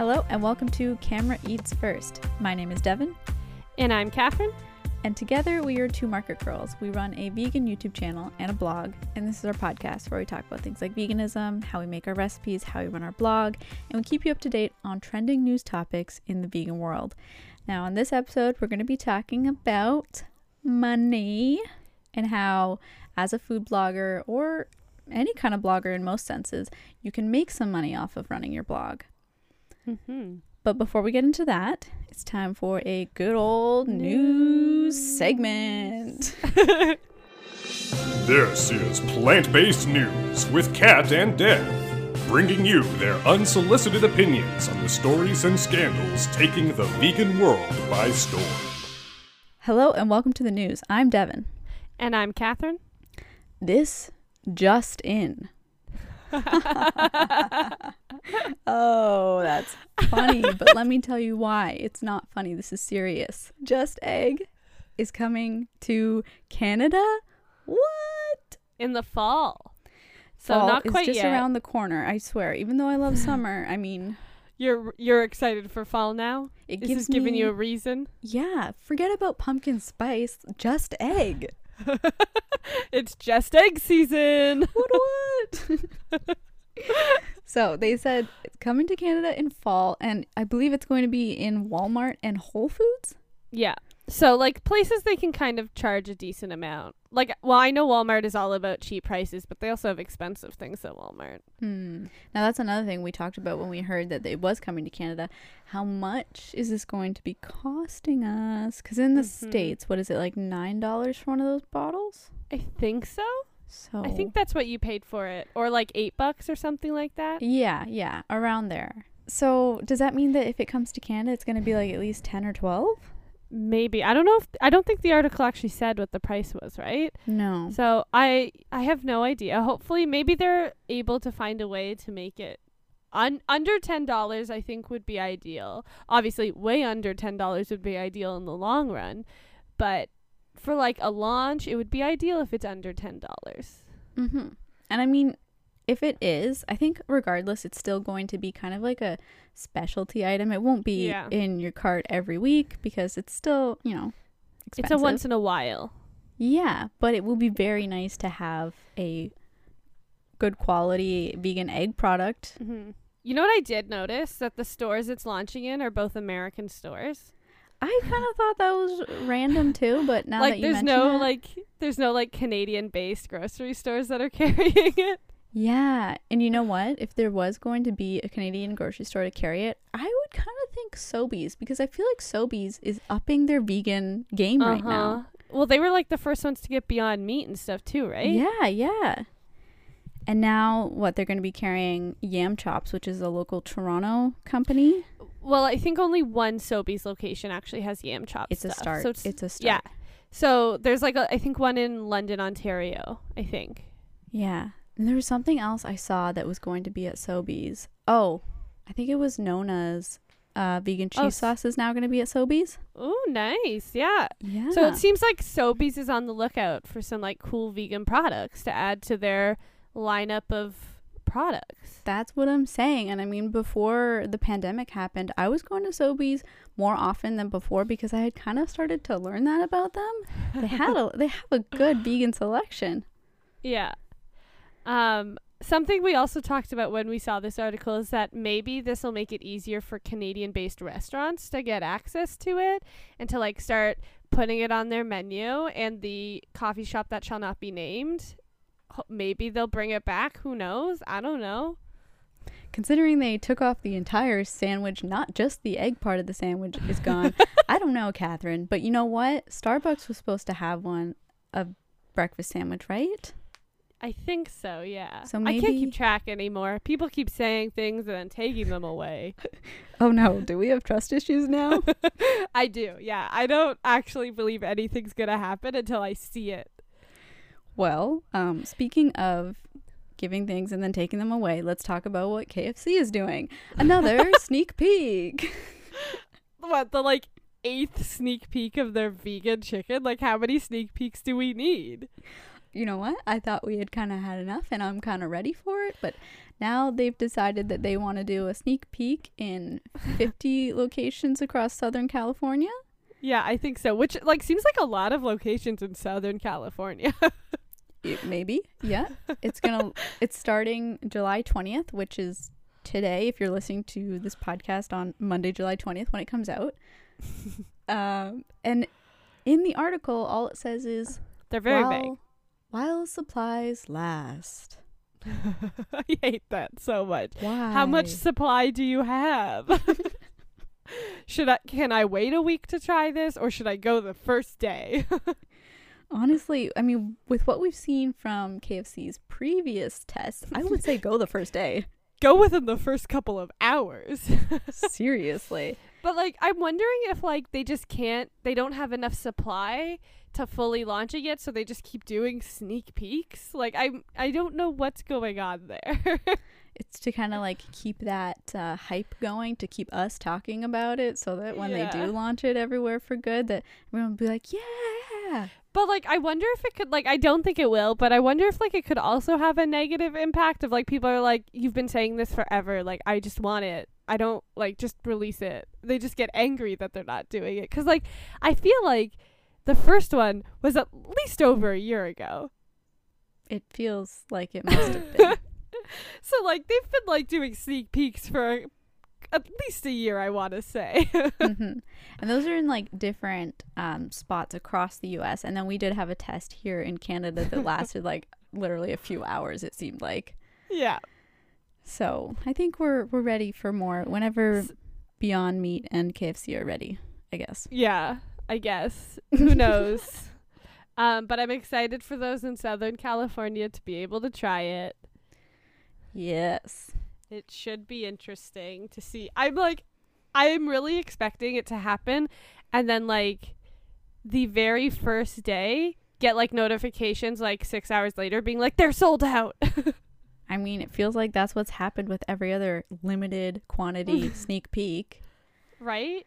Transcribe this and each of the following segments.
Hello and welcome to Camera Eats First. My name is Devin, And I'm Catherine. and together we are two market girls. We run a vegan YouTube channel and a blog, and this is our podcast where we talk about things like veganism, how we make our recipes, how we run our blog, and we keep you up to date on trending news topics in the vegan world. Now, in this episode, we're going to be talking about money and how, as a food blogger or any kind of blogger in most senses, you can make some money off of running your blog. Mm-hmm. But before we get into that, it's time for a good old news segment. This is Plant Based News with Kat and Dev, bringing you their unsolicited opinions on the stories and scandals taking the vegan world by storm. Hello and welcome to the news. I'm Devin. And I'm Catherine. This just in. Oh, that's funny, but let me tell you why. It's not funny. This is serious. Just Egg is coming to Canada. What? In the fall. So Fall not quite just yet. around the corner. I swear. Even though I love summer, I mean, You're you're excited for fall now? it This gives is giving you a reason. Yeah, forget about pumpkin spice. Just egg. it's just egg season. What? What? so they said it's coming to Canada in fall, and I believe it's going to be in Walmart and Whole Foods. Yeah. So like places they can kind of charge a decent amount. Like well, I know Walmart is all about cheap prices, but they also have expensive things at Walmart. Hmm. Now that's another thing we talked about when we heard that it was coming to Canada. How much is this going to be costing us? Because in the Mhm. states, what is it like nine dollars for one of those bottles? I think so. So I think that's what you paid for it, or like eight bucks or something like that. Yeah, yeah, around there. So does that mean that if it comes to Canada, it's going to be like at least ten or twelve? Maybe I don't know if I don't think the article actually said what the price was, right? No. So I I have no idea. Hopefully, maybe they're able to find a way to make it un- under ten dollars. I think would be ideal. Obviously, way under ten dollars would be ideal in the long run, but for like a launch, it would be ideal if it's under ten dollars. Mm-hmm. And I mean, if it is, I think regardless, it's still going to be kind of like a specialty item. It won't be Yeah. in your cart every week because it's still, you know, expensive. It's a once in a while. Yeah, but it will be very nice to have a good quality vegan egg product. hmm You know what I did notice that the stores it's launching in are both American stores. I kind of thought that was random too, but now like that you there's no it- like there's no like Canadian based grocery stores that are carrying it. Yeah, and you know what? If there was going to be a Canadian grocery store to carry it, I would kind of think Sobeys because I feel like Sobeys is upping their vegan game right now. Uh-huh. Well, they were like the first ones to get Beyond Meat and stuff too, right? Yeah, yeah. And now what they're going to be carrying Yam Chops, which is a local Toronto company. Well, I think only one Sobeys location actually has yam chops. It's a stuff. start. So it's, it's a start. yeah. So there's like a, I think one in London, Ontario. I think. Yeah. And there was something else I saw that was going to be at Sobeys. Oh, I think it was Nona's uh, vegan cheese Oh, sauce is now going to be at Sobeys. Oh, nice. Yeah. Yeah. So it seems like Sobeys is on the lookout for some like cool vegan products to add to their lineup of products. That's what I'm saying. And I mean, before the pandemic happened, I was going to Sobeys more often than before because I had kind of started to learn that about them. They had a they have a good vegan selection. Yeah. Um, something we also talked about when we saw this article is that maybe this will make it easier for Canadian based restaurants to get access to it and to like start putting it on their menu and the coffee shop that shall not be named. Maybe they'll bring it back. Who knows? I don't know. Considering they took off the entire sandwich, not just the egg part of the sandwich is gone. I don't know, Catherine, but you know what? Starbucks was supposed to have one a breakfast sandwich, right? I think so, yeah. So I can't keep track anymore. People keep saying things and then taking them away. Oh no, do we have trust issues now? I do, yeah. I don't actually believe anything's gonna happen until I see it. well, um, speaking of giving things and then taking them away, let's talk about what KFC is doing. Another sneak peek. What the like eighth sneak peek of their vegan chicken? Like how many sneak peeks do we need? You know what? I thought we had kind of had enough and I'm kind of ready for it. But now they've decided that they want to do a sneak peek in 50 locations across Southern California. Yeah, I think so. Which like seems like a lot of locations in Southern California. It- maybe. Yeah. It's going to, it's starting July 20th, which is today if you're listening to this podcast on Monday, July 20th when it comes out. um, and in the article, all it says is They're very while, while supplies last. I hate that so much. Why? How much supply do you have? should I can I wait a week to try this or should I go the first day? Honestly, I mean, with what we've seen from KFC's previous tests, I would say go the first day. go within the first couple of hours. Seriously. But like I'm wondering if like they just can't they don't have enough supply to fully launch it yet so they just keep doing sneak peeks. Like I I don't know what's going on there. It's to kind of like keep that uh, hype going, to keep us talking about it, so that when they do launch it everywhere for good, that everyone will be like, yeah. but like I wonder if it could like I don't think it will, but I wonder if like it could also have a negative impact of like people are like you've been saying this forever, like I just want it. I don't like just release it. They just get angry that they're not doing it cuz like I feel like the first one was at least over a year ago. It feels like it must have been. So like they've been like doing sneak peeks for at least a year, I want to say. hmm And those are in like different um, spots across the US. And then we did have a test here in Canada that lasted like literally a few hours, it seemed like. yeah. So I think we're we're ready for more whenever Beyond Meat and KFC are ready. I guess. Yeah, I guess. Who knows? um, but I'm excited for those in Southern California to be able to try it. Yes. It should be interesting to see. I'm like, I'm really expecting it to happen, and then like the very first day, get like notifications like six hours later, being like they're sold out. I mean, it feels like that's what's happened with every other limited quantity sneak peek. right?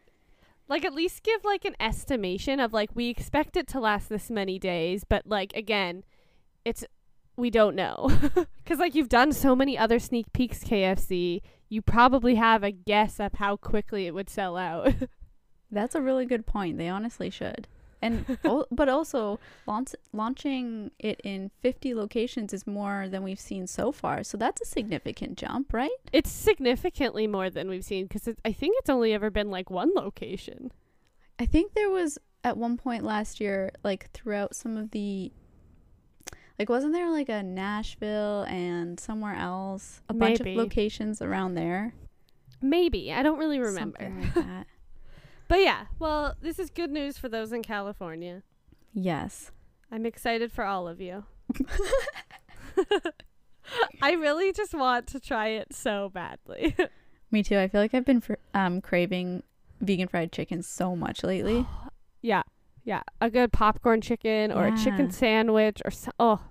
Like at least give like an estimation of like we expect it to last this many days, but like again, it's we don't know. Cuz like you've done so many other sneak peeks KFC, you probably have a guess of how quickly it would sell out. That's a really good point. They honestly should. And but also launch, launching it in 50 locations is more than we've seen so far. So that's a significant jump, right? it's significantly more than we've seen cuz I think it's only ever been like one location. I think there was at one point last year like throughout some of the like wasn't there like a Nashville and somewhere else a bunch of locations around there? Maybe. I don't really remember. Something like that. But yeah, well, this is good news for those in California. yes. I'm excited for all of you. I really just want to try it so badly. Me too. I feel like I've been fr- um craving vegan fried chicken so much lately. yeah. Yeah. A good popcorn chicken or a chicken sandwich or so- oh,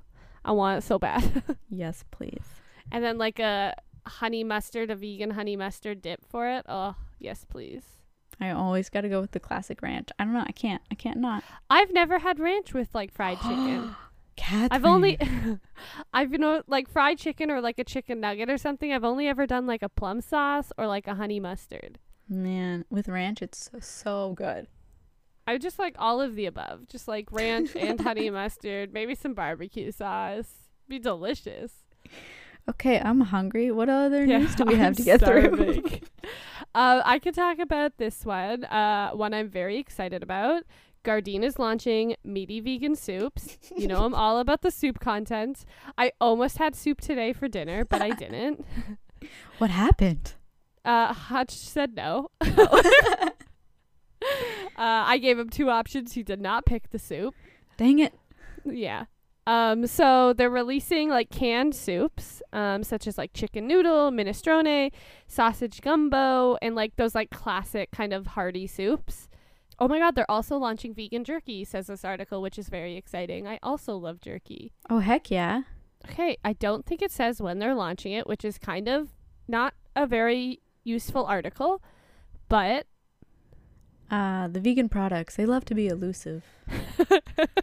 I want it so bad. yes, please. and then like a honey mustard, a vegan honey mustard dip for it. Oh, yes, please. I always got to go with the classic ranch. I don't know. I can't. I can't not. I've never had ranch with like fried chicken. Catherine. I've only I've you know like fried chicken or like a chicken nugget or something. I've only ever done like a plum sauce or like a honey mustard. man with ranch. It's so, so good. I just like all of the above. Just like ranch and honey mustard, maybe some barbecue sauce. Be delicious. Okay, I'm hungry. What other Yeah, news do we have I'm to get through? uh, I could talk about this one. Uh, one I'm very excited about. Gardein is launching meaty vegan soups. You know, I'm all about the soup content. I almost had soup today for dinner, but I didn't. what happened? Uh, Hutch said no. uh, I gave him two options. He did not pick the soup. Dang it. Yeah. Um, so they're releasing like canned soups, um, such as like chicken noodle, minestrone, sausage gumbo, and like those like classic kind of hearty soups. Oh my god, they're also launching vegan jerky, says this article, which is very exciting. I also love jerky. Oh heck yeah. Okay, I don't think it says when they're launching it, which is kind of not a very useful article, but Uh, the vegan products. They love to be elusive.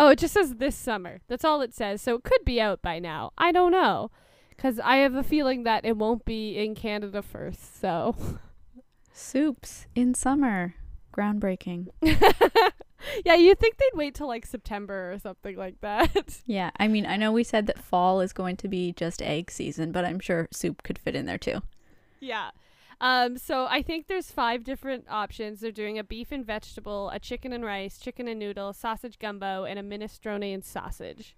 Oh, it just says this summer. That's all it says. So it could be out by now. I don't know. Because I have a feeling that it won't be in Canada first. So. Soups in summer. Groundbreaking. yeah, you'd think they'd wait till like September or something like that. Yeah, I mean, I know we said that fall is going to be just egg season, but I'm sure soup could fit in there too. yeah. Um, so I think there's five different options. They're doing a beef and vegetable, a chicken and rice, chicken and noodle, sausage gumbo, and a minestrone and sausage.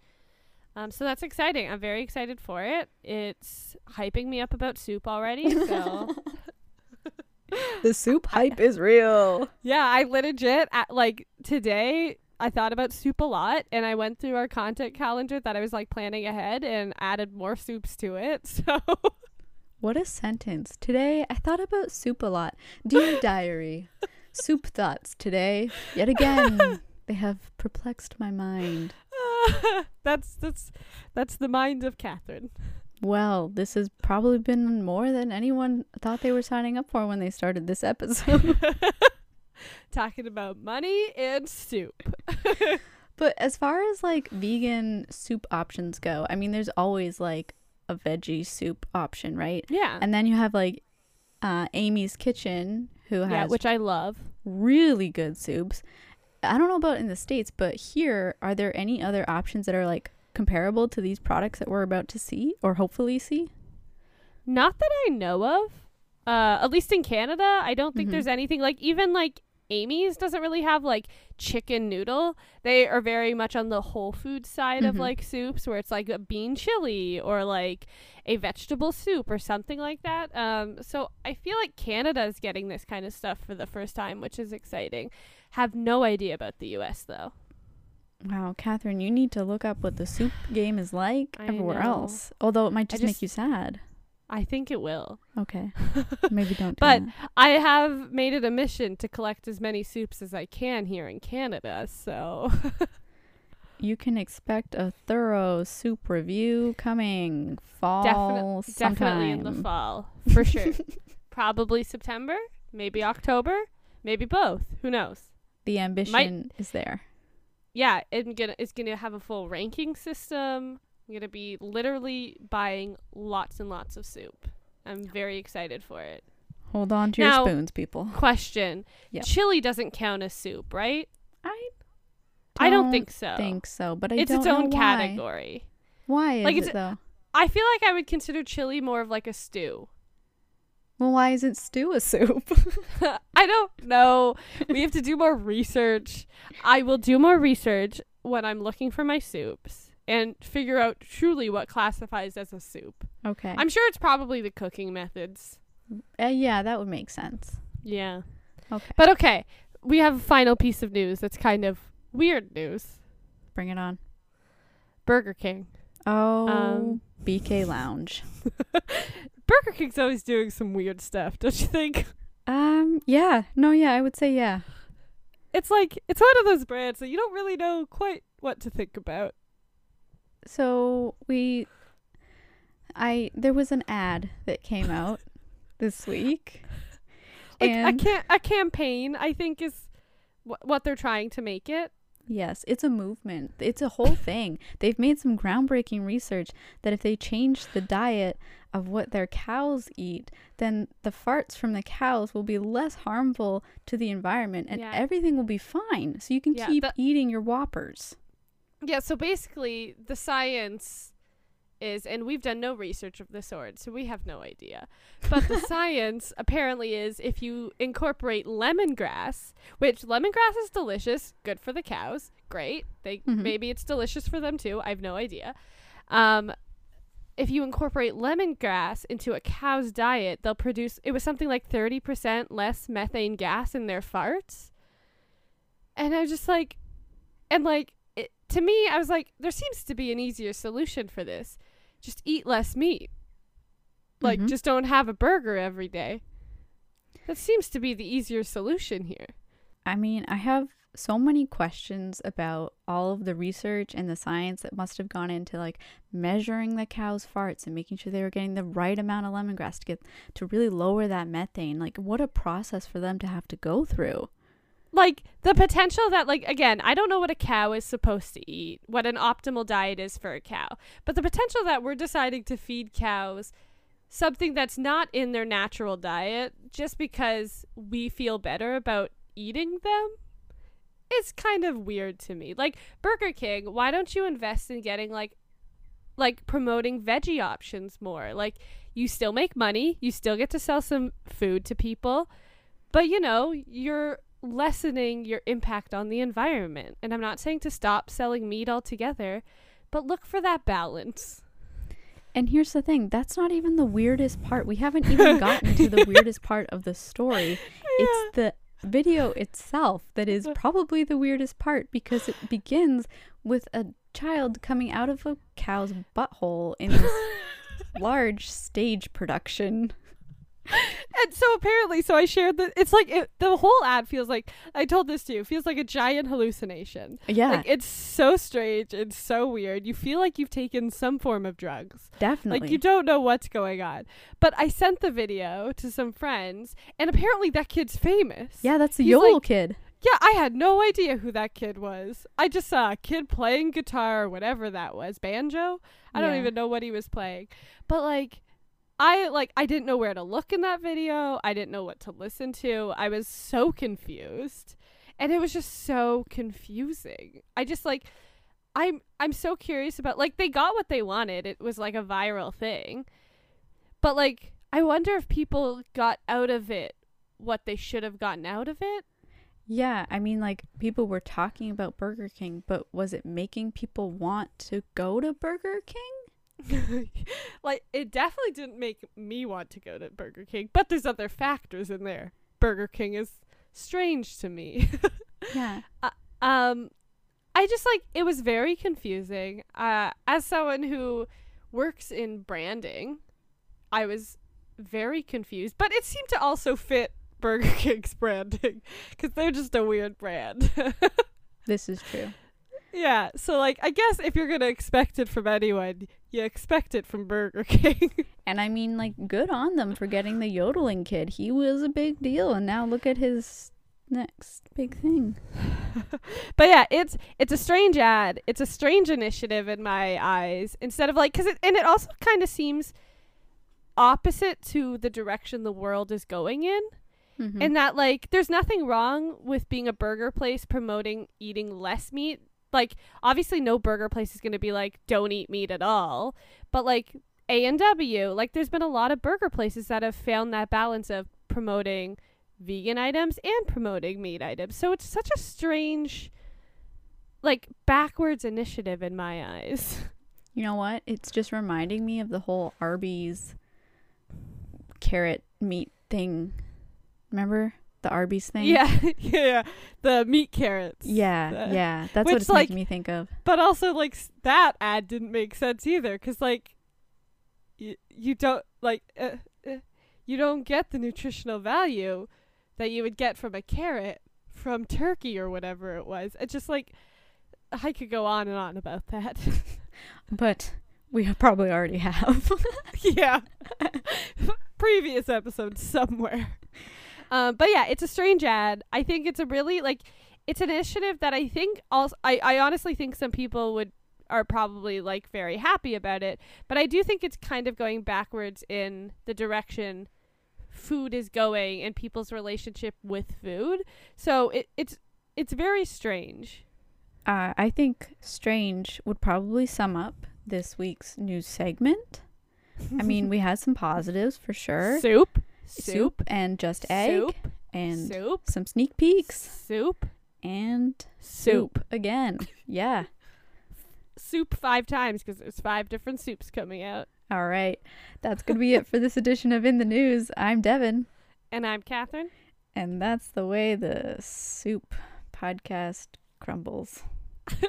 Um, so that's exciting. I'm very excited for it. It's hyping me up about soup already. So The soup hype is real. yeah, I legit at, like today. I thought about soup a lot, and I went through our content calendar that I was like planning ahead and added more soups to it. So What a sentence. Today, I thought about soup a lot. Dear diary, soup thoughts today. Yet again, they have perplexed my mind. that's that's that's the mind of Catherine. Well, this has probably been more than anyone thought they were signing up for when they started this episode. Talking about money and soup. but as far as like vegan soup options go, I mean, there's always like a veggie soup option, right? Yeah. And then you have like uh, Amy's Kitchen, who yeah, has which I love. really good soups. I don't know about in the States, but here, are there any other options that are like comparable to these products that we're about to see or hopefully see? Not that I know of. Uh, at least in Canada, I don't think Mhm. there's anything like even like Amy's doesn't really have like chicken noodle. They are very much on the whole food side of Mhm. like soups where it's like a bean chili or like a vegetable soup or something like that. Um, so I feel like Canada is getting this kind of stuff for the first time, which is exciting. Have no idea about the US though. Wow, Catherine, you need to look up what the soup game is like I everywhere know. else. Although it might I just, make you sad. I think it will. Okay, maybe don't. Do But that. I have made it a mission to collect as many soups as I can here in Canada. So you can expect a thorough soup review coming fall Definite- definitely in the fall for sure. Probably September, maybe October, maybe both. Who knows? The ambition is there. Yeah, it's gonna it's gonna have a full ranking system. I'm gonna be literally buying lots and lots of soup. I'm very excited for it. Hold on to Now- your spoons, people. Question: Yep. Chili doesn't count as soup, right? I I don't think so. think so, but I it's don't its own why. category. Why is Like, it it's- though? I feel like I would consider chili more of like a stew. Well, why isn't stew a soup? I don't know. We have to do more research. I will do more research when I'm looking for my soups and figure out truly what classifies as a soup. okay. I'm sure it's probably the cooking methods. Uh, yeah, that would make sense. Yeah. Okay. But okay, we have a final piece of news that's kind of weird news. Bring it on. Burger King. Oh, Um, BK Lounge. Burger King's always doing some weird stuff, don't you think? Um, yeah. No, yeah, I would say yeah. It's like it's one of those brands that you don't really know quite what to think about. So we, I there was an ad that came out this week, Like a and can a campaign, I think is wh- what they're trying to make it. yes, it's a movement. It's a whole thing. They've made some groundbreaking research that if they change the diet of what their cows eat, then the farts from the cows will be less harmful to the environment, and Yeah. everything will be fine. So you can Yeah, keep the- eating your whoppers. Yeah, so basically the science is and we've done no research of the sort, so we have no idea. But the science apparently is if you incorporate lemongrass, which lemongrass is delicious, good for the cows, great. They Mhm. maybe it's delicious for them too. I have no idea. Um if you incorporate lemongrass into a cow's diet, they'll produce it was something like 30% less methane gas in their farts. And I was just like and like to me I was like there seems to be an easier solution for this. Just eat less meat. Like Mhm. just don't have a burger every day. That seems to be the easier solution here. I mean, I have so many questions about all of the research and the science that must have gone into like measuring the cow's farts and making sure they were getting the right amount of lemongrass to get to really lower that methane. Like what a process for them to have to go through. Like the potential that like again i don't know what a cow is supposed to eat what an optimal diet is for a cow but the potential that we're deciding to feed cows something that's not in their natural diet just because we feel better about eating them is kind of weird to me. Like burger king why don't you invest in getting like like promoting veggie options more? Like you still make money you still get to sell some food to people but you know you're lessening your impact on the environment. And I'm not saying to stop selling meat altogether, but look for that balance. And here's the thing that's not even the weirdest part. We haven't even gotten to the weirdest part of the story. Yeah. It's the video itself that is probably the weirdest part because it begins with a child coming out of a cow's butthole in this large stage production. And so apparently, so I shared the. it's like it, the whole ad feels like I told this to you feels like a giant hallucination. Yeah, Like it's so strange. It's so weird. You feel like you've taken some form of drugs. definitely. Like you don't know what's going on. But I sent the video to some friends, and apparently that kid's famous. yeah, that's the He's Yodel like- kid. Yeah, I had no idea who that kid was. I just saw a kid playing guitar or whatever that was, banjo. I don't even know what he was playing. But like I like I didn't know where to look in that video. I didn't know what to listen to. I was so confused. And it was just so confusing. I just like I'm I'm so curious about like they got what they wanted. It was like a viral thing. But like I wonder if people got out of it what they should have gotten out of it. Yeah, I mean, like people were talking about Burger King, but was it making people want to go to Burger King? like it definitely didn't make me want to go to Burger King, but there's other factors in there. Burger King is strange to me. Yeah. um I just like it was very confusing. Uh as someone who works in branding, I was very confused, but it seemed to also fit Burger King's branding cuz they're just a weird brand. This is true. yeah, so like I guess if you're going to expect it from anyone, you expect it from Burger King. And I mean, like, good on them for getting the yodeling kid. He was a big deal, and now look at his next big thing. but yeah, it's it's a strange ad. It's a strange initiative in my eyes. Instead of like, cause it and it also kind of seems opposite to the direction the world is going in. Mhm. In that like, there's nothing wrong with being a burger place promoting eating less meat. Like, obviously, no burger place is going to be like, don't eat meat at all. But like A and W, like, there's been a lot of burger places that have found that balance of promoting vegan items and promoting meat items. So it's such a strange, like, backwards initiative in my eyes. you know what? It's just reminding me of the whole Arby's carrot meat thing. Remember the Arby's thing? yeah, yeah, the meat carrots. Yeah, The- yeah. That's which, what it's like, making me think of. But also, like that ad didn't make sense either, because like, you you don't like uh, uh, you don't get the nutritional value that you would get from a carrot from turkey or whatever it was. It's just like I could go on and on about that. But we probably already have. yeah, previous episode somewhere. Um, but yeah, it's a strange ad. I think it's a really like it's an initiative that I think also I, I honestly think some people would are probably like very happy about it. But I do think it's kind of going backwards in the direction food is going and people's relationship with food. So it, it's it's very strange. uh, I think strange would probably sum up this week's news segment. I mean, we had some positives for sure. soup, Soup and just egg soup, and soup, some sneak peeks soup, and soup. soup again. Yeah. soup five times because there's five different soups coming out. All right. That's going to be it for this edition of In the News. I'm Devin, And I'm Catherine. and that's the way the soup podcast crumbles.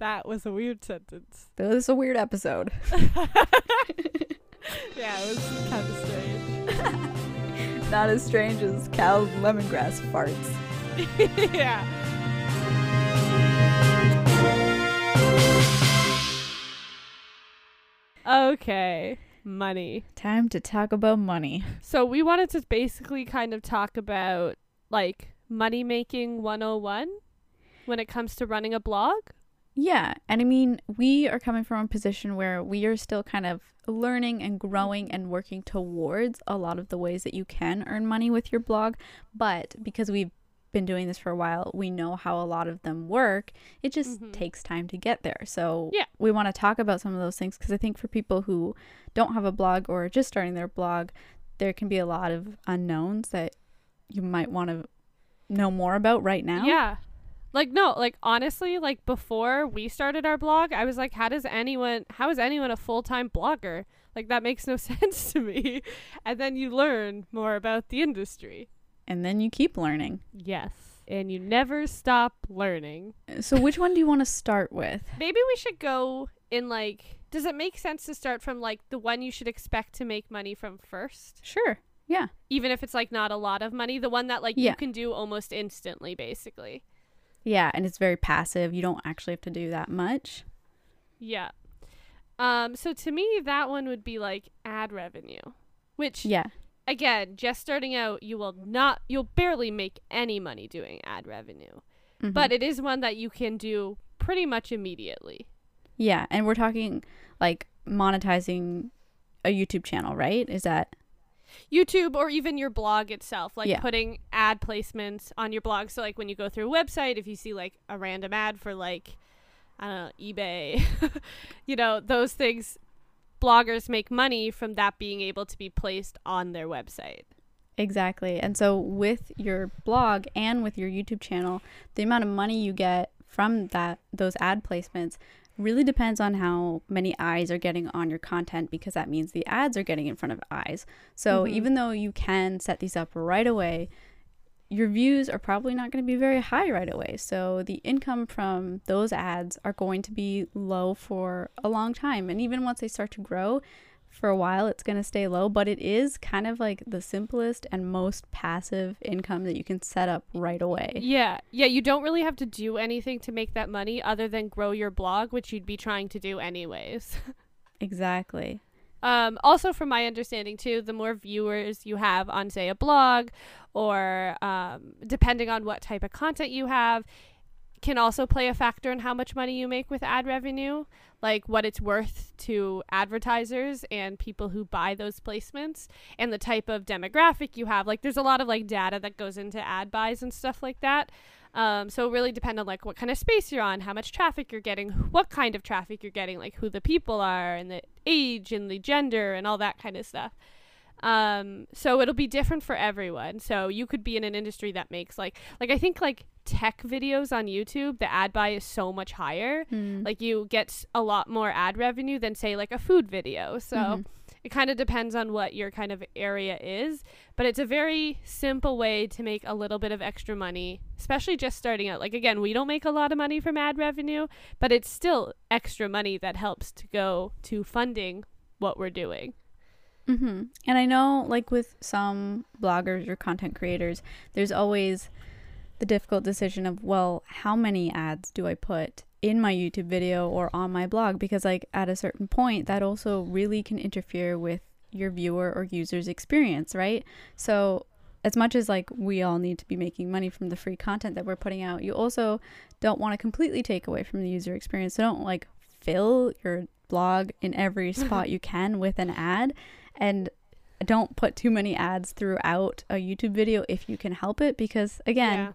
That was a weird sentence. This is a weird episode. Yeah, it was kind of strange. Not as strange as cow's lemongrass farts. yeah. Okay, money. Time to talk about money. So we wanted to basically kind of talk about like money making 101 when it comes to running a blog. Yeah. And I mean, we are coming from a position where we are still kind of learning and growing and working towards a lot of the ways that you can earn money with your blog. But because we've been doing this for a while, we know how a lot of them work. It just Mhm. takes time to get there. So Yeah. we want to talk about some of those things because I think for people who don't have a blog or are just starting their blog, there can be a lot of unknowns that you might want to know more about right now. Yeah. Like no, like honestly, like before we started our blog, I was like how does anyone how is anyone a full-time blogger? Like that makes no sense to me. And then you learn more about the industry. And then you keep learning. Yes. And you never stop learning. So which one do you want to start with? Maybe we should go in like does it make sense to start from like the one you should expect to make money from first? Sure. Yeah. Even if it's like not a lot of money, the one that like Yeah. you can do almost instantly basically. Yeah, and it's very passive. You don't actually have to do that much. Yeah. Um so to me that one would be like ad revenue, which Yeah. again, just starting out, you will not you'll barely make any money doing ad revenue. Mhm. But it is one that you can do pretty much immediately. yeah, and we're talking like monetizing a YouTube channel, right? Is that YouTube or even your blog itself, like Yeah. putting ad placements on your blog. So like when you go through a website, if you see like a random ad for like I don't know, eBay, you know, those things bloggers make money from that being able to be placed on their website. exactly? And so with your blog and with your YouTube channel, the amount of money you get from that those ad placements really depends on how many eyes are getting on your content because that means the ads are getting in front of eyes. So Mhm. even though you can set these up right away, your views are probably not going to be very high right away. So the income from those ads are going to be low for a long time. And even once they start to grow, for a while it's going to stay low, but it is kind of like the simplest and most passive income that you can set up right away. Yeah. Yeah, you don't really have to do anything to make that money other than grow your blog, which you'd be trying to do anyways. Exactly. Um, also, from my understanding, too, the more viewers you have on, say, a blog, or um, depending on what type of content you have, can also play a factor in how much money you make with ad revenue, like what it's worth to advertisers and people who buy those placements, and the type of demographic you have. Like, there's a lot of like data that goes into ad buys and stuff like that. Um, so really depend on like what kind of space you're on, how much traffic you're getting, what kind of traffic you're getting, like who the people are, and the age and the gender and all that kind of stuff. Um, so it'll be different for everyone. So you could be in an industry that makes like like I think like tech videos on YouTube, the ad buy is so much higher. Mm. Like you get a lot more ad revenue than say like a food video. So Mhm. it kind of depends on what your kind of area is, but it's a very simple way to make a little bit of extra money, especially just starting out. Like again, we don't make a lot of money from ad revenue, but it's still extra money that helps to go to funding what we're doing. Mm-hmm. And I know, like with some bloggers or content creators, there's always the difficult decision of, well, how many ads do I put in my YouTube video or on my blog? Because, like, at a certain point, that also really can interfere with your viewer or user's experience, right? So, as much as like we all need to be making money from the free content that we're putting out, you also don't want to completely take away from the user experience. So, don't like fill your blog in every spot you can with an ad and don't put too many ads throughout a YouTube video if you can help it because again, Yeah.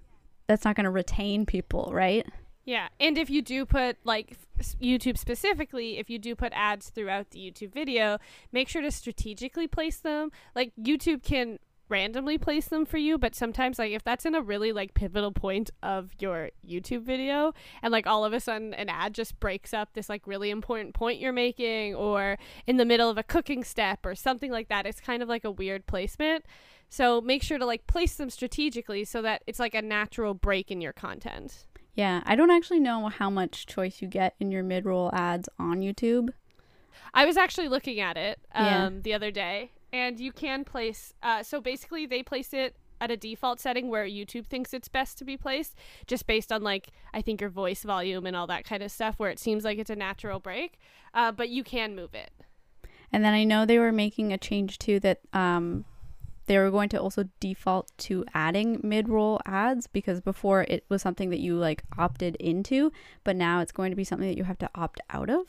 That's not going to retain people, right? Yeah, and if you do put like YouTube specifically, if you do put ads throughout the YouTube video, make sure to strategically place them. Like YouTube can randomly place them for you, but sometimes like if that's in a really like pivotal point of your YouTube video and like all of a sudden an ad just breaks up this like really important point you're making or in the middle of a cooking step or something like that, it's kind of like a weird placement. So make sure to like place them strategically so that it's like a natural break in your content. Yeah, I don't actually know how much choice you get in your mid-roll ads on YouTube. I was actually looking at it um, Yeah. the other day, and you can place. Uh, so basically, they place it at a default setting where YouTube thinks it's best to be placed, just based on like I think your voice volume and all that kind of stuff, where it seems like it's a natural break. Uh, but you can move it. And then I know they were making a change too that um they were going to also default to adding mid-roll ads because before it was something that you like opted into, but now it's going to be something that you have to opt out of.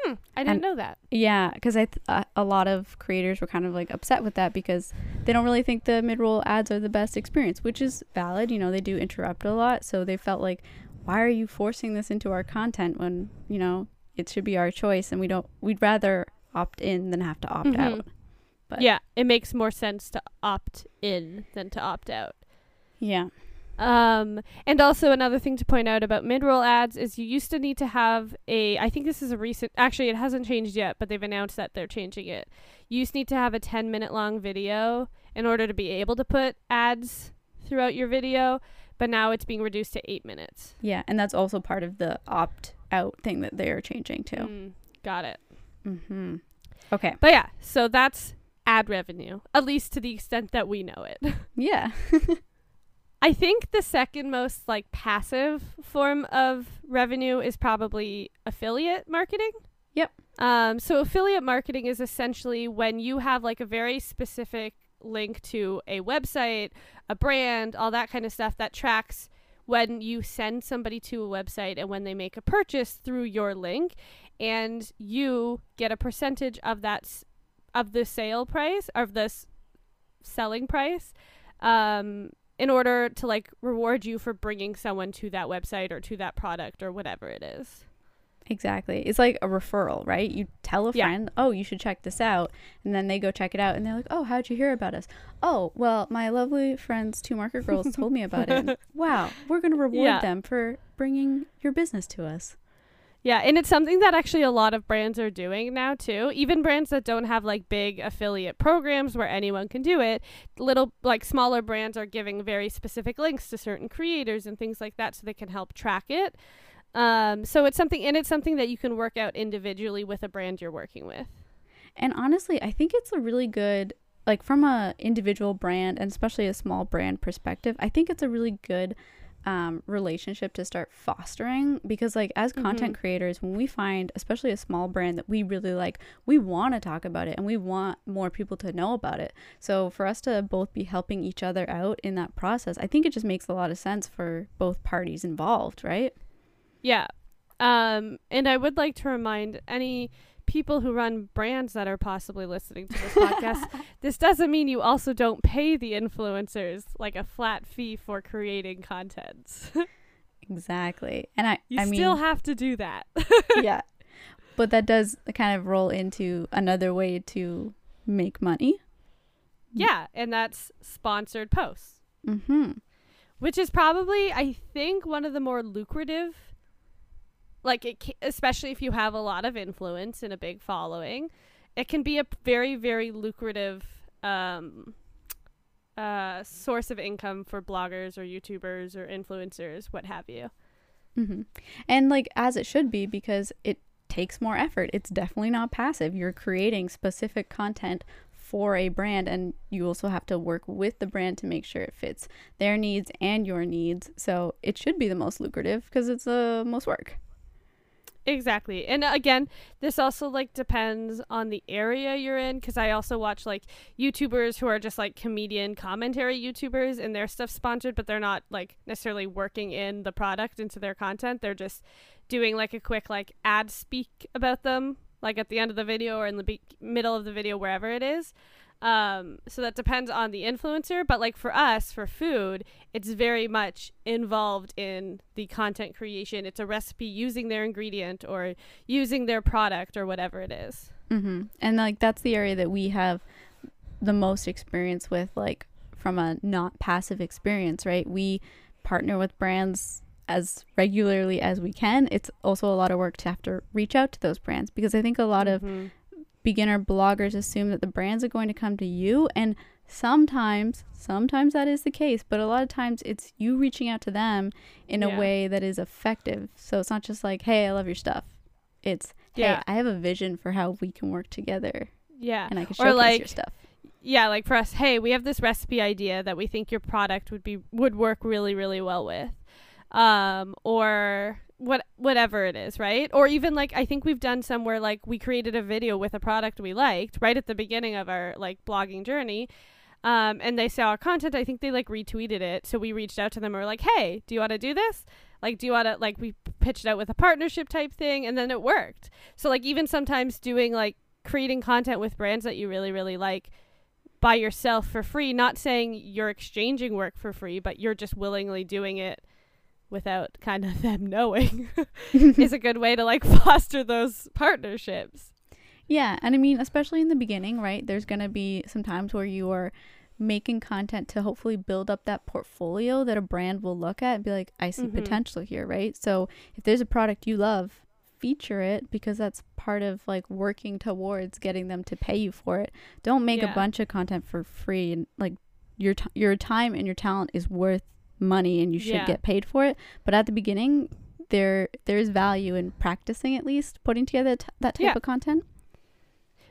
Hmm, I didn't And- know that. Yeah, because I th- uh, a lot of creators were kind of like upset with that because they don't really think the mid-roll ads are the best experience, which is valid. You know, they do interrupt a lot, so they felt like, why are you forcing this into our content when you know it should be our choice, and we don't. We'd rather opt in than have to opt Mhm. out. But- yeah, it makes more sense to opt in than to opt out. Yeah. Um, and also another thing to point out about mid-roll ads is you used to need to have a. I think this is a recent. Actually, it hasn't changed yet, but they've announced that they're changing it. You used to need to have a 10-minute long video in order to be able to put ads throughout your video, but now it's being reduced to eight minutes. Yeah, and that's also part of the opt out thing that they are changing too. Mm, got it. Mm-hmm. Okay. But yeah, so that's ad revenue, at least to the extent that we know it. Yeah. I think the second most like passive form of revenue is probably affiliate marketing. Yep. Um, so affiliate marketing is essentially when you have like a very specific link to a website, a brand, all that kind of stuff that tracks when you send somebody to a website and when they make a purchase through your link and you get a percentage of that of the sale price of this selling price um in order to like reward you for bringing someone to that website or to that product or whatever it is. Exactly. It's like a referral, right? You tell a Yeah. friend, "Oh, you should check this out," and then they go check it out, and they're like, "Oh, how'd you hear about us?" "Oh, well, my lovely friends, two market girls, told me about it." Wow, we're gonna reward Yeah. them for bringing your business to us. Yeah, and it's something that actually a lot of brands are doing now too. Even brands that don't have like big affiliate programs where anyone can do it, little like smaller brands are giving very specific links to certain creators and things like that so they can help track it. Um, so it's something and it's something that you can work out individually with a brand you're working with. And honestly, I think it's a really good like from a individual brand and especially a small brand perspective, I think it's a really good um, relationship to start fostering because like as content creators when we find especially a small brand that we really like we want to talk about it and we want more people to know about it. So for us to both be helping each other out in that process i think it just makes a lot of sense for both parties involved right? Yeah. Um, and I would like to remind any people who run brands that are possibly listening to this podcast this doesn't mean you also don't pay the influencers like a flat fee for creating content. exactly and i you i mean still have to do that. yeah. But that does kind of roll into another way to make money. yeah, and that's sponsored posts, Mm-hmm. which is probably I think one of the more lucrative like it especially if you have a lot of influence and a big following, it can be a very very lucrative um uh source of income for bloggers or YouTubers or influencers, what have you. Mm-hmm. And like as it should be because it takes more effort. It's definitely not passive. You're creating specific content for a brand and you also have to work with the brand to make sure it fits their needs and your needs. So it should be the most lucrative because it's the most work. Exactly. And uh, again, this also like depends on the area you're in cuz I also watch like YouTubers who are just like comedian commentary YouTubers and their stuff sponsored but they're not like necessarily working in the product into their content. They're just doing like a quick like ad speak about them like at the end of the video or in the be- middle of the video wherever it is. Um, so that depends on the influencer, but like for us, for food, it's very much involved in the content creation. It's a recipe using their ingredient or using their product or whatever it is. Mm-hmm. And like that's the area that we have the most experience with, like from a not passive experience, right? We partner with brands as regularly as we can. It's also a lot of work to have to reach out to those brands because I think a lot of Mhm. Beginner bloggers assume that the brands are going to come to you and sometimes sometimes that is the case but a lot of times it's you reaching out to them in a way that is effective so it's not just like hey i love your stuff it's hey Yeah. i have a vision for how we can work together yeah. and i can Or showcase your stuff yeah, like for us, hey, we have this recipe idea that we think your product would be would work really really well with. Um or what whatever it is, right? Or even like I think we've done some where like we created a video with a product we liked right at the beginning of our like blogging journey. Um, and they saw our content. I think they like retweeted it. So we reached out to them and we're like, hey, do you want to do this? Like, do you want to, like, we pitched out with a partnership type thing and then it worked. So, like, even sometimes doing like creating content with brands that you really, really like by yourself for free, not saying you're exchanging work for free, but you're just willingly doing it without kind of them knowing is a good way to like foster those partnerships. Yeah, and I mean, especially in the beginning, right? There's going to be some times where you are making content to hopefully build up that portfolio that a brand will look at and be like, I see Mhm. potential here, right? So if there's a product you love, feature it because that's part of like working towards getting them to pay you for it. Don't make Yeah. a bunch of content for free and like your t- your time and your talent is worth money and you should Yeah. get paid for it. But at the beginning, there there is value in practicing at least putting together t- that type Yeah. of content.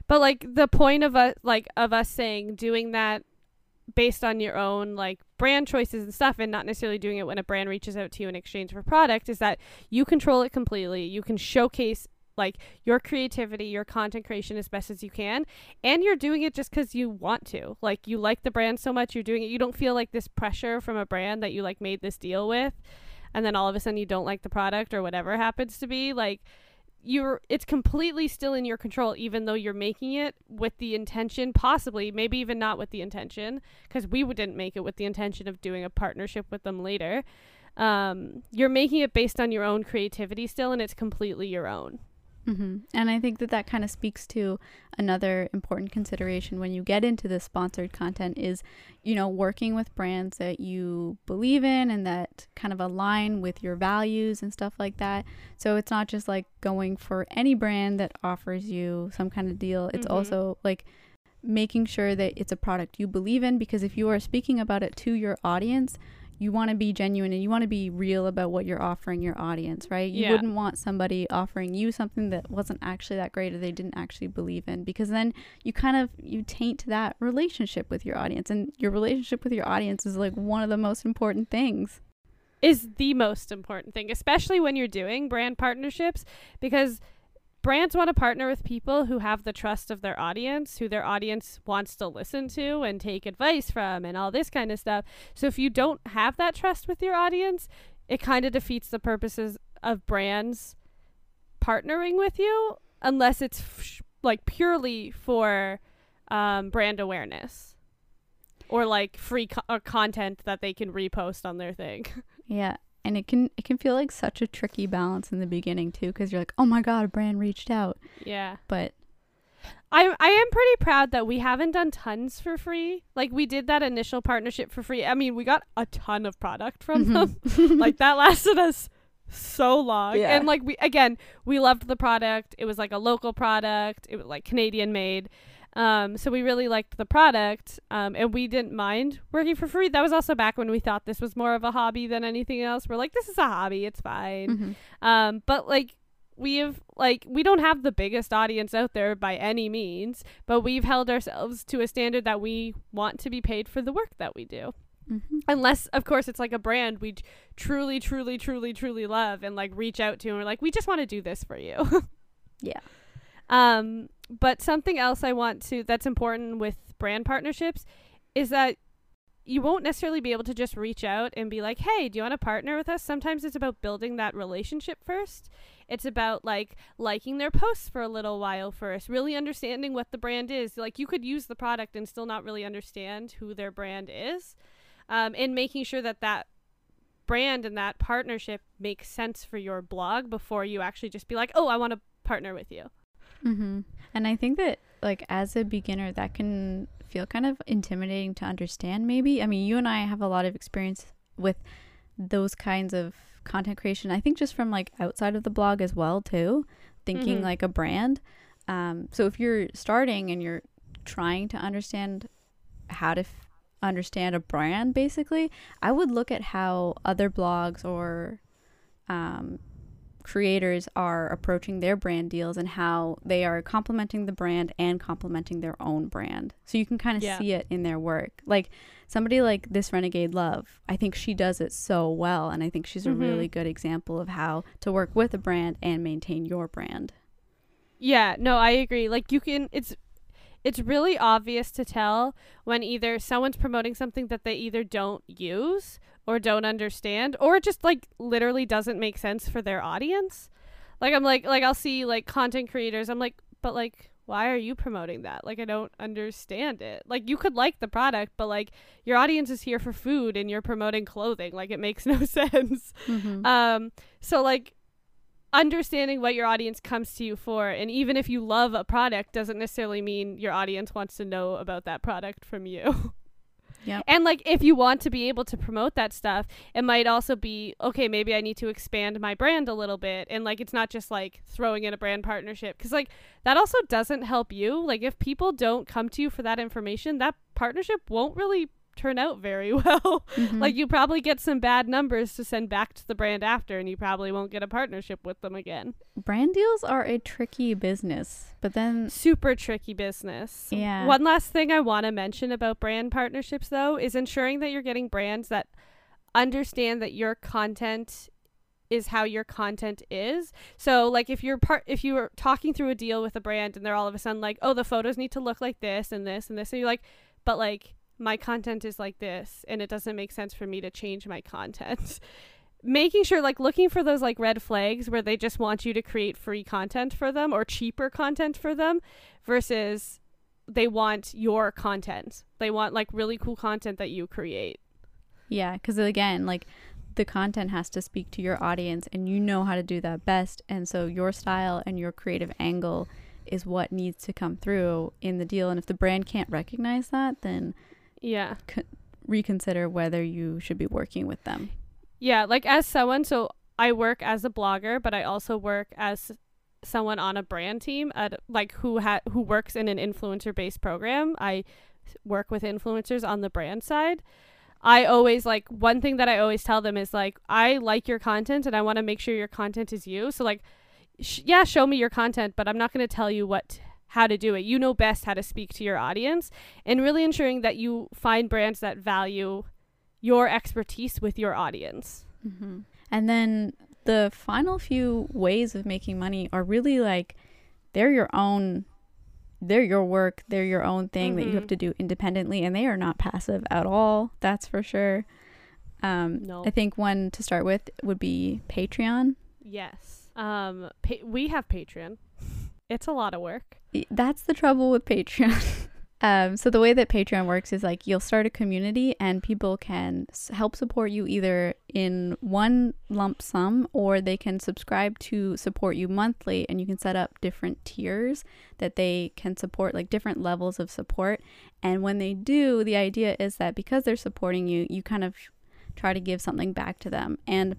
But like the point of us like of us saying doing that based on your own like brand choices and stuff and not necessarily doing it when a brand reaches out to you in exchange for product is that you control it completely. You can showcase like your creativity, your content creation as best as you can, and you're doing it just cuz you want to. Like you like the brand so much, you're doing it. You don't feel like this pressure from a brand that you like made this deal with and then all of a sudden you don't like the product or whatever happens to be. Like you're it's completely still in your control even though you're making it with the intention possibly maybe even not with the intention because we didn't make it with the intention of doing a partnership with them later um, you're making it based on your own creativity still and it's completely your own hmm And I think that that kind of speaks to another important consideration when you get into the sponsored content is, you know, working with brands that you believe in and that kind of align with your values and stuff like that. So it's not just like going for any brand that offers you some kind of deal. It's Mhm. also like making sure that it's a product you believe in because if you are speaking about it to your audience, you want to be genuine and you want to be real about what you're offering your audience, right? You Yeah. wouldn't want somebody offering you something that wasn't actually that great or they didn't actually believe in because then you kind of you taint that relationship with your audience and your relationship with your audience is like one of the most important things. is the most important thing especially when you're doing brand partnerships because brands want to partner with people who have the trust of their audience, who their audience wants to listen to and take advice from, and all this kind of stuff. So if you don't have that trust with your audience, it kind of defeats the purposes of brands partnering with you unless it's f- like purely for um, brand awareness or like free co- uh, content that they can repost on their thing. Yeah. And it can it can feel like such a tricky balance in the beginning too because you're like, "Oh my god, a brand reached out." yeah. But I I am pretty proud that we haven't done tons for free. Like we did that initial partnership for free. I mean, we got a ton of product from Mm-hmm. them. like that lasted us so long. Yeah. And like we again, we loved the product. It was like a local product. It was like Canadian made. Um, so we really liked the product, um, and we didn't mind working for free. That was also back when we thought this was more of a hobby than anything else. We're like, this is a hobby, it's fine. Mhm. Um, but like we have like we don't have the biggest audience out there by any means, but we've held ourselves to a standard that we want to be paid for the work that we do. Mhm. Unless of course it's like a brand we truly truly truly truly love and like reach out to and we're like we just want to do this for you. Yeah. Um but something else I want to that's important with brand partnerships is that you won't necessarily be able to just reach out and be like, "Hey, do you want to partner with us?" Sometimes it's about building that relationship first. It's about like liking their posts for a little while first, really understanding what the brand is. Like you could use the product and still not really understand who their brand is, um, and making sure that that brand and that partnership makes sense for your blog before you actually just be like, "Oh, I want to partner with you." Mm-hmm. And I think that, like, as a beginner, that can feel kind of intimidating to understand, maybe. I mean, you and I have a lot of experience with those kinds of content creation. I think just from like outside of the blog as well, too, thinking Mhm. like a brand. Um, so if you're starting and you're trying to understand how to f- understand a brand, basically, I would look at how other blogs or um, creators are approaching their brand deals and how they are complementing the brand and complementing their own brand. So you can kind of Yeah. see it in their work. Like somebody like this Renegade Love, I think she does it so well. And I think she's a Mhm. really good example of how to work with a brand and maintain your brand. Yeah, no, I agree. Like you can it's it's really obvious to tell when either someone's promoting something that they either don't use or don't understand or it just like literally doesn't make sense for their audience. Like I'm like like I'll see like content creators. I'm like, but like why are you promoting that? Like I don't understand it. Like you could like the product, but like your audience is here for food and you're promoting clothing. Like it makes no sense. Mhm. Um so like understanding what your audience comes to you for and even if you love a product doesn't necessarily mean your audience wants to know about that product from you. Yep. And like if you want to be able to promote that stuff, it might also be okay, maybe I need to expand my brand a little bit and like it's not just like throwing in a brand partnership cuz like that also doesn't help you. Like if people don't come to you for that information, that partnership won't really turn out very well. Mhm. Like you probably get some bad numbers to send back to the brand after and you probably won't get a partnership with them again. brand deals are a tricky business, but then Super tricky business. Yeah. One last thing I want to mention about brand partnerships though is ensuring that you're getting brands that understand that your content is how your content is. So like if you're part if you're talking through a deal with a brand and they're all of a sudden like, "Oh, the photos need to look like this and this and this." And you're like, "But like my content is like this and it doesn't make sense for me to change my content." Making sure like looking for those like red flags where they just want you to create free content for them or cheaper content for them versus they want your content. They want like really cool content that you create. Yeah, because again, like the content has to speak to your audience, and you know how to do that best. And so your style and your creative angle is what needs to come through in the deal. And if the brand can't recognize that, then Yeah. reconsider whether you should be working with them. Yeah, like as someone, so I work as a blogger, but I also work as someone on a brand team at like who ha- who works in an influencer based program. i work with influencers on the brand side. I always like one thing that I always tell them is like I like your content and I want to make sure your content is you. So like sh- yeah, show me your content, but I'm not going to tell you what how to do it. You know best how to speak to your audience and really ensuring that you find brands that value your expertise with your audience. Mm-hmm. And then the final few ways of making money are really like they're your own they're your work they're your own thing that you have Mhm. to do independently and they are not passive at all that's for sure um No. i think one to start with would be patreon Yes. Um pa- we have Patreon. It's a lot of work. That's the trouble with patreon. Um so the way that patreon works is like you'll start a community and people can help support you either in one lump sum or they can subscribe to support you monthly and you can set up different tiers that they can support like different levels of support. And when they do the idea is that because they're supporting you you kind of try to give something back to them. And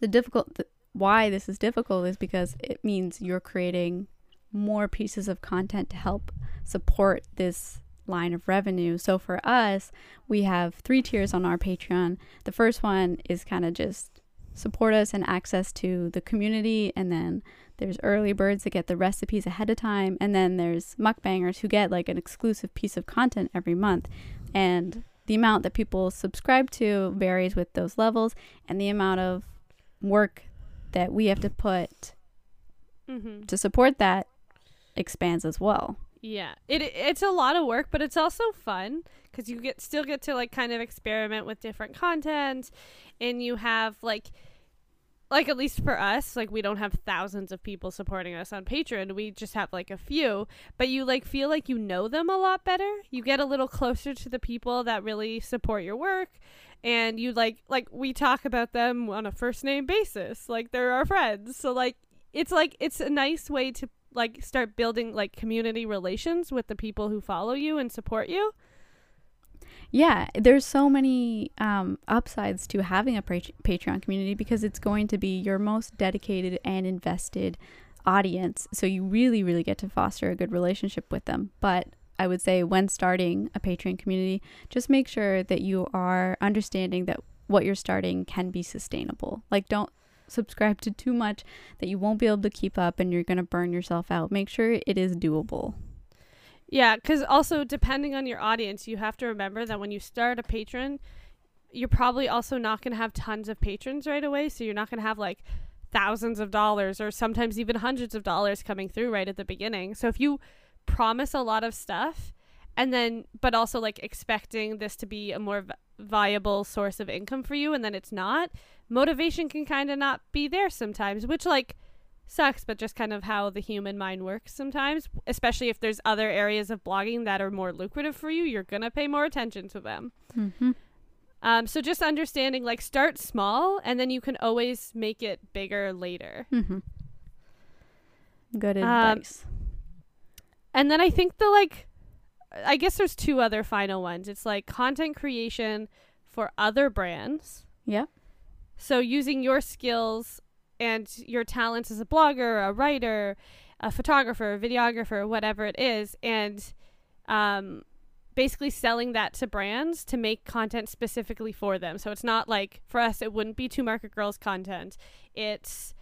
the difficult th- why this is difficult is because it means you're creating more pieces of content to help support this line of revenue. So for us, we have three tiers on our Patreon. The first one is kind of just support us and access to the community and then there's early birds that get the recipes ahead of time and then there's mukbangers who get like an exclusive piece of content every month and the amount that people subscribe to varies with those levels and the amount of work that we have to put Mm-hmm. to support that expands as well. Yeah, it it's a lot of work, but it's also fun because you get still get to like kind of experiment with different content, and you have like, like at least for us, like we don't have thousands of people supporting us on Patreon. We just have like a few, but you like feel like you know them a lot better. You get a little closer to the people that really support your work. And you like like we talk about them on a first name basis, like they're our friends. So like it's like it's a nice way to like start building like community relations with the people who follow you and support you. Yeah, there's so many um, upsides to having a Pat- Patreon community because it's going to be your most dedicated and invested audience. So you really, really get to foster a good relationship with them. But I would say when starting a Patreon community, just make sure that you are understanding that what you're starting can be sustainable. Like, don't subscribe to too much that you won't be able to keep up and you're going to burn yourself out. Make sure it is doable. Yeah, because also depending on your audience, you have to remember that when you start a Patreon, you're probably also not going to have tons of patrons right away. So you're not going to have like thousands of dollars or sometimes even hundreds of dollars coming through right at the beginning. So if you promise a lot of stuff and then but also like expecting this to be a more vi- viable source of income for you and then it's not motivation can kind of not be there sometimes which like sucks but just kind of how the human mind works sometimes especially if there's other areas of blogging that are more lucrative for you you're gonna pay more attention to them Mm-hmm. um, so just understanding like start small and then you can always make it bigger later Mm-hmm. Good Um, advice. And then I think the like I guess there's two other final ones. It's like content creation for other brands. Yeah. So using your skills and your talents as a blogger, a writer, a photographer, a videographer, whatever it is, and um, basically selling that to brands to make content specifically for them. So it's not like for us, it wouldn't be two market girls content. It's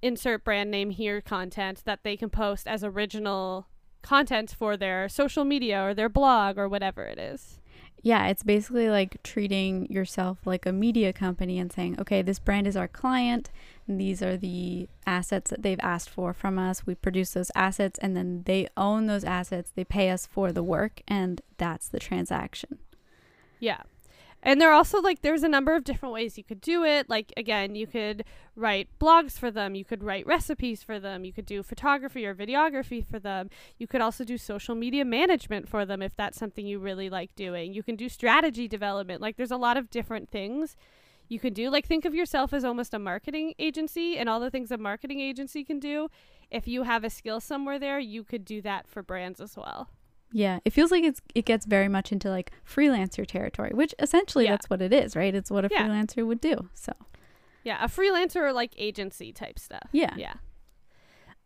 insert brand name here content that they can post as original content for their social media or their blog or whatever it is. Yeah, it's basically like treating yourself like a media company and saying, okay, this brand is our client, these are the assets that they've asked for from us. We produce those assets, and then they own those assets. They pay us for the work, and that's the transaction. Yeah. And there are also like there's a number of different ways you could do it. Like again, you could write blogs for them, you could write recipes for them, you could do photography or videography for them. You could also do social media management for them if that's something you really like doing. You can do strategy development. Like there's a lot of different things you can do. Like think of yourself as almost a marketing agency and all the things a marketing agency can do. If you have a skill somewhere there, you could do that for brands as well. Yeah, it feels like it's it gets very much into like freelancer territory, which essentially Yeah. that's what it is, right? It's what a Yeah. freelancer would do. So Yeah, a freelancer or like agency type stuff. yeah, Yeah.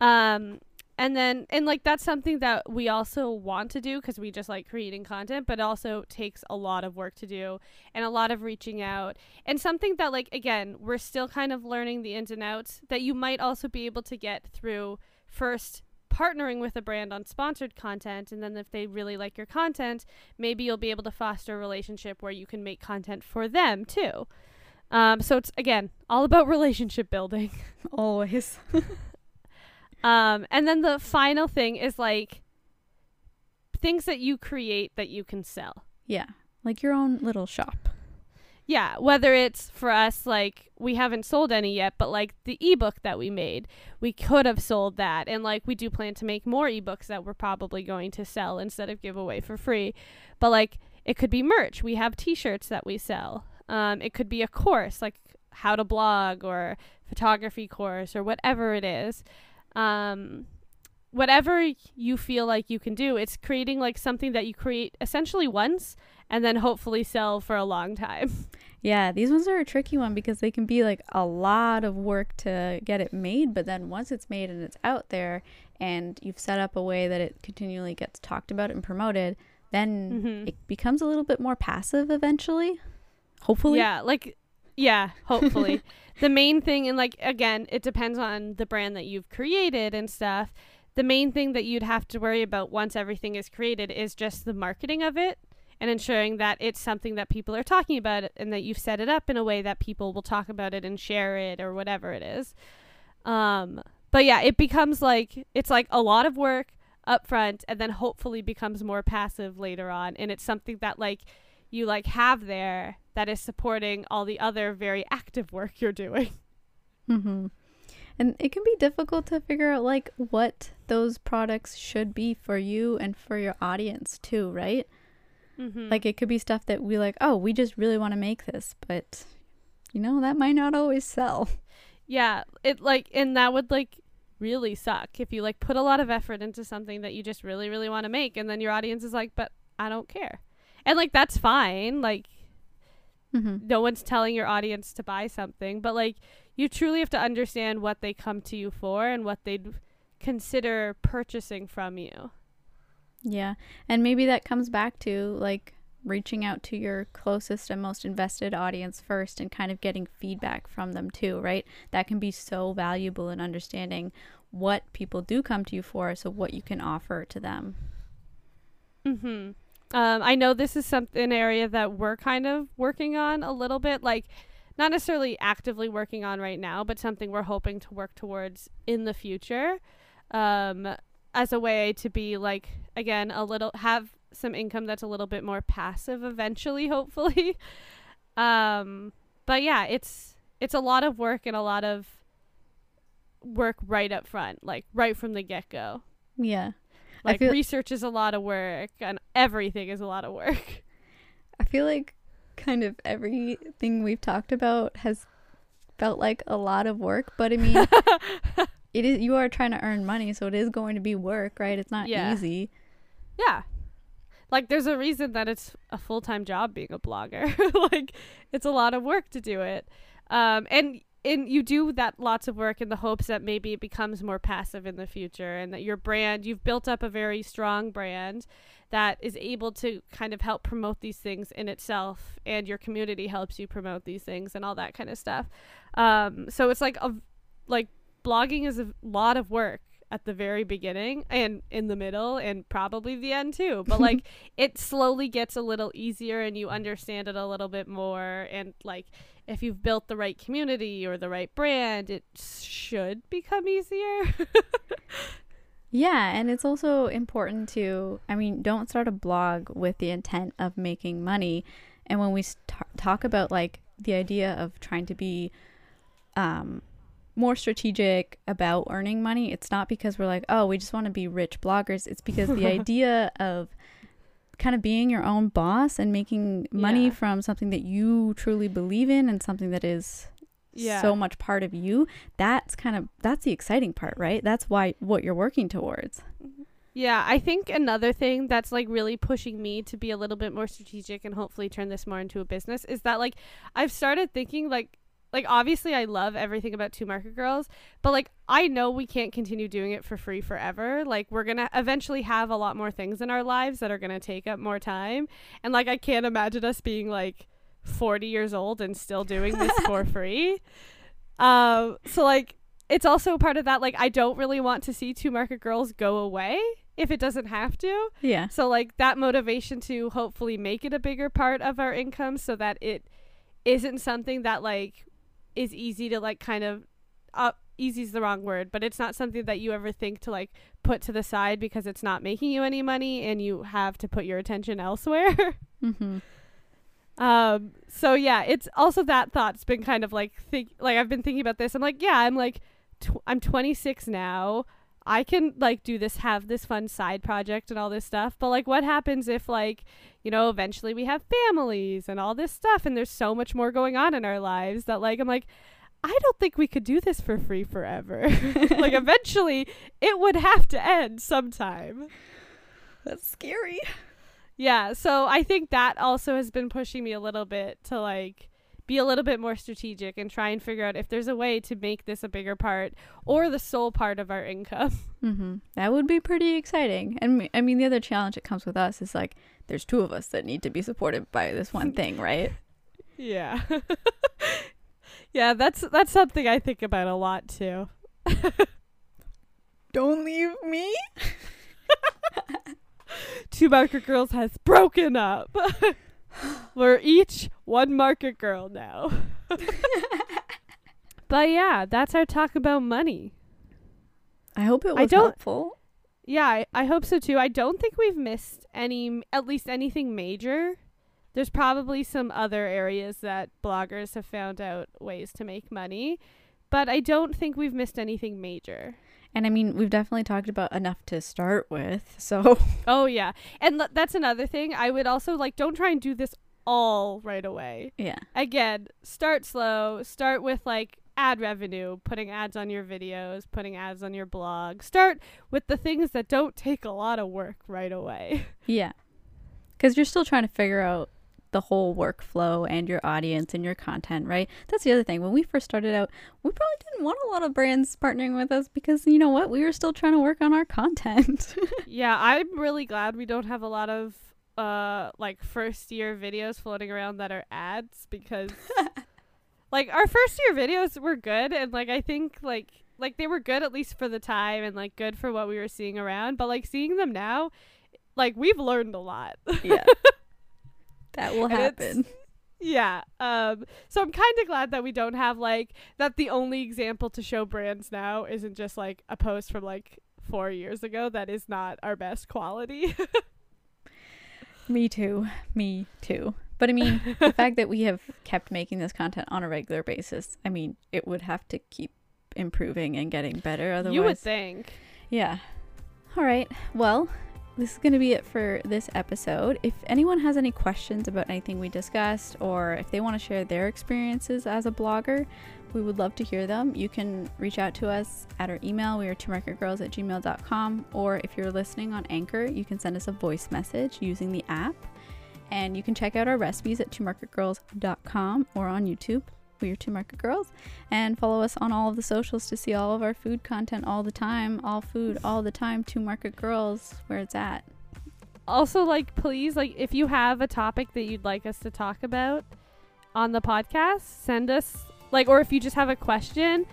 Um and then and like that's something that we also want to do because we just like creating content but also takes a lot of work to do and a lot of reaching out and something that like again we're still kind of learning the ins and outs that you might also be able to get through first partnering with a brand on sponsored content and then if they really like your content maybe you'll be able to foster a relationship where you can make content for them too um, so it's again all about relationship building always. um, and then the final thing is like things that you create that you can sell. yeah, like your own little shop. Yeah, whether it's for us, like we haven't sold any yet, but like the ebook that we made, we could have sold that. And like we do plan to make more ebooks that we're probably going to sell instead of give away for free. But like it could be merch. We have t shirts that we sell. Um, it could be a course, like how to blog or photography course or whatever it is. Um, whatever you feel like you can do, it's creating like something that you create essentially once and then hopefully sell for a long time. Yeah, these ones are a tricky one because they can be like a lot of work to get it made, but then once it's made and it's out there and you've set up a way that it continually gets talked about and promoted, then Mhm. it becomes a little bit more passive eventually. Hopefully. Yeah, like yeah, hopefully. the main thing and like again, it depends on the brand that you've created and stuff. The main thing that you'd have to worry about once everything is created is just the marketing of it and ensuring that it's something that people are talking about and that you've set it up in a way that people will talk about it and share it or whatever it is. Um but yeah, it becomes like it's like a lot of work up front and then hopefully becomes more passive later on and it's something that like you like have there that is supporting all the other very active work you're doing. Mm-hmm. And it can be difficult to figure out like what those products should be for you and for your audience too, right? Mm-hmm. Like it could be stuff that we like, oh, we just really want to make this, but you know, that might not always sell. yeah, it like and that would like really suck if you like put a lot of effort into something that you just really really want to make and then your audience is like, "But I don't care." And like that's fine. Like Mm-hmm. no one's telling your audience to buy something, but like you truly have to understand what they come to you for and what they'd consider purchasing from you. Yeah. And maybe that comes back to like reaching out to your closest and most invested audience first and kind of getting feedback from them too, right? That can be so valuable in understanding what people do come to you for, so what you can offer to them. Mm-hmm. Um, I know this is something area that we're kind of working on a little bit, like not necessarily actively working on right now, but something we're hoping to work towards in the future. Um, as a way to be like again a little have some income that's a little bit more passive eventually hopefully um but yeah it's it's a lot of work and a lot of work right up front like right from the get-go Yeah. Like feel- research is a lot of work and everything is a lot of work I feel like kind of everything we've talked about has felt like a lot of work, but I mean, it is you are trying to earn money, so it is going to be work, right? It's not Yeah. easy. yeah like there's a reason that it's a full-time job being a blogger like it's a lot of work to do it um and and you do that lots of work in the hopes that maybe it becomes more passive in the future and that your brand you've built up a very strong brand that is able to kind of help promote these things in itself and your community helps you promote these things and all that kind of stuff. Um so it's like a like blogging is a lot of work at the very beginning and in the middle and probably the end too but like it slowly gets a little easier and you understand it a little bit more and like if you've built the right community or the right brand it should become easier Yeah, and it's also important to, I mean, don't start a blog with the intent of making money. And when we st- talk about like the idea of trying to be um, more strategic about earning money, it's not because we're like, oh, we just want to be rich bloggers. It's because the idea of kind of being your own boss and making money Yeah. from something that you truly believe in and something that is Yeah. so much part of you that's kind of that's the exciting part right that's why what you're working towards Yeah, I think another thing that's like really pushing me to be a little bit more strategic and hopefully turn this more into a business is that like I've started thinking like like obviously I love everything about Two Market Girls, but like I know we can't continue doing it for free forever. Like we're going to eventually have a lot more things in our lives that are going to take up more time. And like I can't imagine us being like 40 years old and still doing this for free. Um so like it's also part of that like I don't really want to see Two Market Girls go away if it doesn't have to. yeah So like that motivation to hopefully make it a bigger part of our income so that it isn't something that like is easy to like kind of uh easy is the wrong word, but it's not something that you ever think to like put to the side because it's not making you any money and you have to put your attention elsewhere. mm-hmm. Um, so yeah, it's also that thought's been kind of like think like I've been thinking about this. I'm like, yeah, I'm like tw- I'm 26 now. I can like do this have this fun side project and all this stuff. But like what happens if like, you know, eventually we have families and all this stuff and there's so much more going on in our lives that like I'm like I don't think we could do this for free forever. like eventually it would have to end sometime. that's scary Yeah, so I think that also has been pushing me a little bit to like be a little bit more strategic and try and figure out if there's a way to make this a bigger part or the sole part of our income. mm-hmm. that would be pretty exciting and i mean the other challenge that comes with us is like there's two of us that need to be supported by this one thing right Yeah. yeah, that's that's something I think about a lot too. don't leave me Two market girls has broken up. We're each one market girl now. but yeah, that's our talk about money. i hope it was I don't- helpful Yeah, I, I hope so too. I don't think we've missed any, at least anything major. There's probably some other areas that bloggers have found out ways to make money, but I don't think we've missed anything major. And i mean we've definitely talked about enough to start with so Oh, yeah. And l- that's another thing. I would also like, don't try and do this all right away. yeah Again, start slow. Start with like ad revenue, putting ads on your videos, putting ads on your blog. Start with the things that don't take a lot of work right away. Yeah. Because you're still trying to figure out the whole workflow and your audience and your content, right? That's the other thing. When we first started out, we probably didn't want a lot of brands partnering with us because you know what? We were still trying to work on our content. yeah, I'm really glad we don't have a lot of uh like first year videos floating around that are ads because like our first year videos were good and like I think like like they were good at least for the time and like good for what we were seeing around, but like seeing them now like we've learned a lot. yeah. that will happen. Yeah. Um so I'm kind of glad that we don't have like that the only example to show brands now isn't just like a post from like four years ago that is not our best quality. Me too. Me too. But I mean, the fact that we have kept making this content on a regular basis, I mean, it would have to keep improving and getting better. Otherwise, you would think. Yeah. All right. Well, this is going to be it for this episode. If anyone has any questions about anything we discussed, or if they want to share their experiences as a blogger, we would love to hear them. You can reach out to us at our email. We are twomarketgirls at gmail.com. Or if you're listening on Anchor, you can send us a voice message using the app. And you can check out our recipes at twomarketgirls.com or on YouTube. We are Two Market Girls. And follow us on all of the socials to see all of our food content all the time. All food all the time. Two Market Girls, where it's at. Also, like, please, like, if you have a topic that you'd like us to talk about on the podcast, send us, like, or if you just have a question,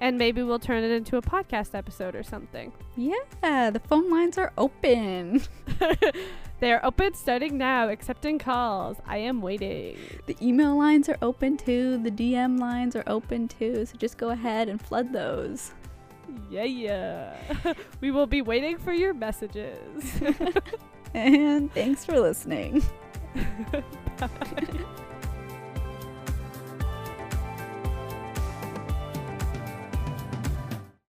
and maybe we'll turn it into a podcast episode or something. Yeah, the phone lines are open. They're open starting now, accepting calls. I am waiting. The email lines are open too. The DM lines are open too. So just go ahead and flood those. Yeah, yeah. we will be waiting for your messages. and thanks for listening.